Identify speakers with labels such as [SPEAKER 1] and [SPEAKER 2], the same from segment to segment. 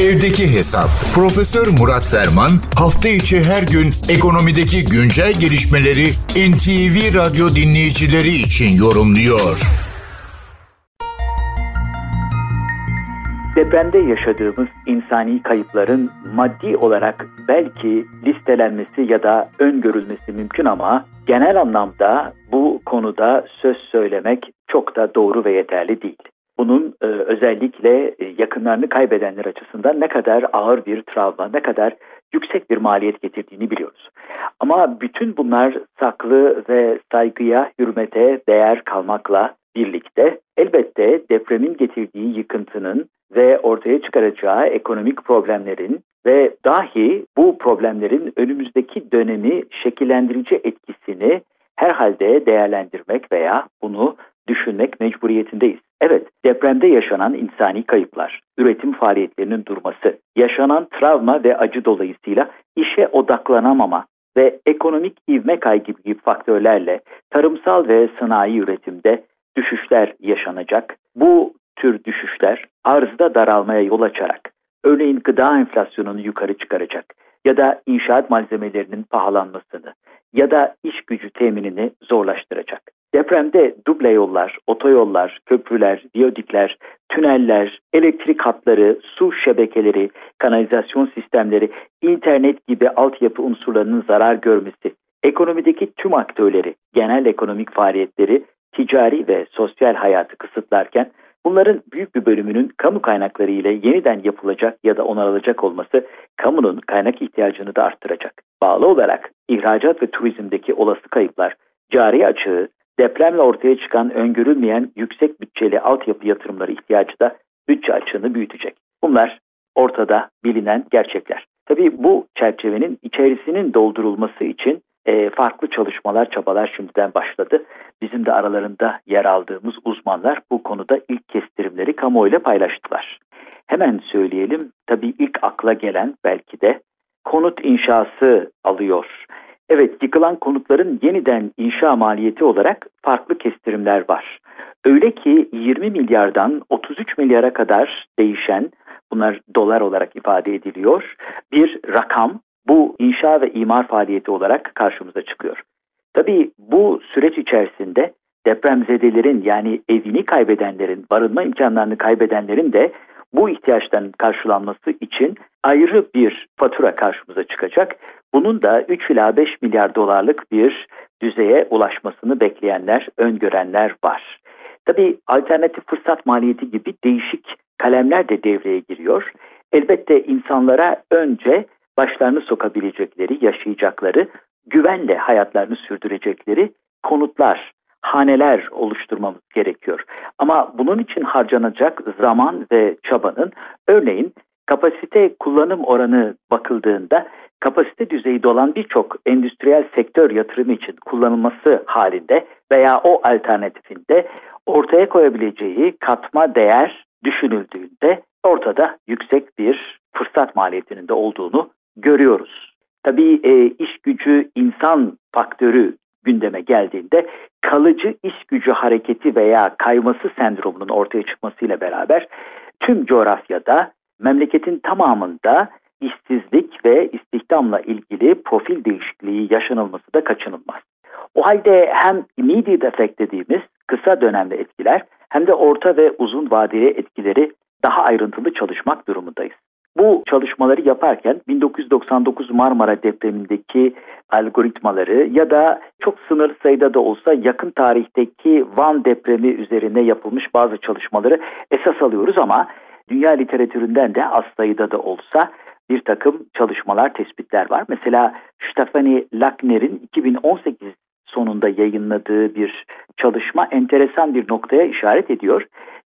[SPEAKER 1] Evdeki Hesap. Profesör Murat Ferman hafta içi her gün ekonomideki güncel gelişmeleri NTV Radyo dinleyicileri için yorumluyor.
[SPEAKER 2] Depremde yaşadığımız insani kayıpların maddi olarak belki listelenmesi ya da öngörülmesi mümkün ama genel anlamda bu konuda söz söylemek çok da doğru ve yeterli değil bunun e, özellikle e, yakınlarını kaybedenler açısından ne kadar ağır bir travma, ne kadar yüksek bir maliyet getirdiğini biliyoruz. Ama bütün bunlar saklı ve saygıya, hürmete değer kalmakla birlikte elbette depremin getirdiği yıkıntının ve ortaya çıkaracağı ekonomik problemlerin ve dahi bu problemlerin önümüzdeki dönemi şekillendirici etkisini herhalde değerlendirmek veya bunu düşünmek mecburiyetindeyiz. Evet, depremde yaşanan insani kayıplar, üretim faaliyetlerinin durması, yaşanan travma ve acı dolayısıyla işe odaklanamama ve ekonomik ivme kaybı gibi faktörlerle tarımsal ve sanayi üretimde düşüşler yaşanacak. Bu tür düşüşler arzda daralmaya yol açarak örneğin gıda enflasyonunu yukarı çıkaracak ya da inşaat malzemelerinin pahalanmasını ya da iş gücü teminini zorlaştıracak. Depremde duble yollar, otoyollar, köprüler, viyadükler, tüneller, elektrik hatları, su şebekeleri, kanalizasyon sistemleri, internet gibi altyapı unsurlarının zarar görmesi, ekonomideki tüm aktörleri, genel ekonomik faaliyetleri, ticari ve sosyal hayatı kısıtlarken bunların büyük bir bölümünün kamu kaynakları ile yeniden yapılacak ya da onarılacak olması kamunun kaynak ihtiyacını da arttıracak. Bağlı olarak ihracat ve turizmdeki olası kayıplar cari açığı depremle ortaya çıkan öngörülmeyen yüksek bütçeli altyapı yatırımları ihtiyacı da bütçe açığını büyütecek. Bunlar ortada bilinen gerçekler. Tabii bu çerçevenin içerisinin doldurulması için e, farklı çalışmalar, çabalar şimdiden başladı. Bizim de aralarında yer aldığımız uzmanlar bu konuda ilk kestirimleri kamuoyuyla paylaştılar. Hemen söyleyelim, tabii ilk akla gelen belki de konut inşası alıyor. Evet, yıkılan konutların yeniden inşa maliyeti olarak farklı kestirimler var. Öyle ki 20 milyardan 33 milyara kadar değişen, bunlar dolar olarak ifade ediliyor, bir rakam bu inşa ve imar faaliyeti olarak karşımıza çıkıyor. Tabii bu süreç içerisinde depremzedelerin yani evini kaybedenlerin, barınma imkanlarını kaybedenlerin de bu ihtiyaçların karşılanması için ayrı bir fatura karşımıza çıkacak. Bunun da 3 ila 5 milyar dolarlık bir düzeye ulaşmasını bekleyenler, öngörenler var. Tabii alternatif fırsat maliyeti gibi değişik kalemler de devreye giriyor. Elbette insanlara önce başlarını sokabilecekleri, yaşayacakları, güvenle hayatlarını sürdürecekleri konutlar, haneler oluşturmamız gerekiyor. Ama bunun için harcanacak zaman ve çabanın örneğin kapasite kullanım oranı bakıldığında kapasite düzeyi dolan birçok endüstriyel sektör yatırımı için kullanılması halinde veya o alternatifinde ortaya koyabileceği katma değer düşünüldüğünde ortada yüksek bir fırsat maliyetinin de olduğunu görüyoruz. Tabii e, iş gücü insan faktörü gündeme geldiğinde kalıcı iş gücü hareketi veya kayması sendromunun ortaya çıkmasıyla beraber tüm coğrafyada memleketin tamamında işsizlik ve istihdamla ilgili profil değişikliği yaşanılması da kaçınılmaz. O halde hem immediate effect dediğimiz kısa dönemde etkiler hem de orta ve uzun vadeli etkileri daha ayrıntılı çalışmak durumundayız. Bu çalışmaları yaparken 1999 Marmara depremindeki algoritmaları ya da çok sınırlı sayıda da olsa yakın tarihteki Van depremi üzerine yapılmış bazı çalışmaları esas alıyoruz ama dünya literatüründen de az sayıda da olsa bir takım çalışmalar, tespitler var. Mesela Stefani Lackner'in 2018 sonunda yayınladığı bir çalışma enteresan bir noktaya işaret ediyor.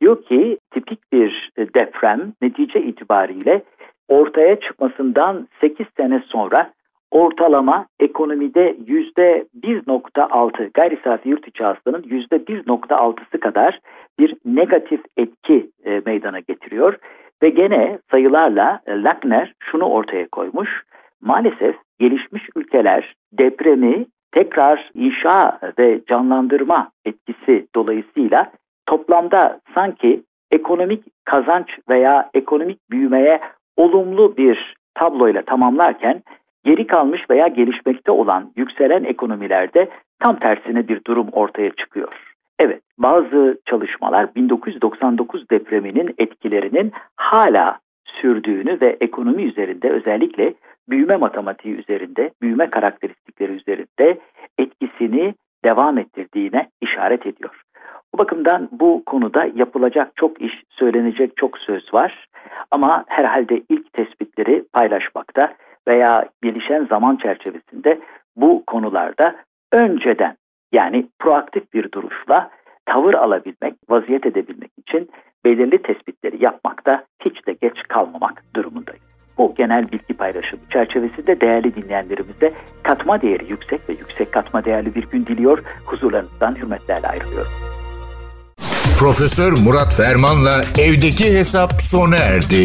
[SPEAKER 2] Diyor ki tipik bir deprem netice itibariyle ortaya çıkmasından 8 sene sonra ortalama ekonomide yüzde 1.6 gayri safi yurt içi hasılanın yüzde 1.6'sı kadar bir negatif etki e, meydana getiriyor. Ve gene sayılarla e, Lackner şunu ortaya koymuş. Maalesef gelişmiş ülkeler depremi tekrar inşa ve canlandırma etkisi dolayısıyla toplamda sanki ekonomik kazanç veya ekonomik büyümeye olumlu bir tabloyla tamamlarken geri kalmış veya gelişmekte olan yükselen ekonomilerde tam tersine bir durum ortaya çıkıyor. Evet, bazı çalışmalar 1999 depreminin etkilerinin hala sürdüğünü ve ekonomi üzerinde özellikle büyüme matematiği üzerinde, büyüme karakteristikleri üzerinde etkisini devam ettirdiğine işaret ediyor. Bu bakımdan bu konuda yapılacak çok iş, söylenecek çok söz var. Ama herhalde ilk tespitleri paylaşmakta veya gelişen zaman çerçevesinde bu konularda önceden yani proaktif bir duruşla tavır alabilmek, vaziyet edebilmek için belirli tespitleri yapmakta hiç de geç kalmamak durumundayız. Bu genel bilgi paylaşımı çerçevesinde değerli dinleyenlerimize katma değeri yüksek ve yüksek katma değerli bir gün diliyor. Huzurlarınızdan hürmetlerle ayrılıyorum.
[SPEAKER 1] Profesör Murat Ferman'la evdeki hesap sona erdi.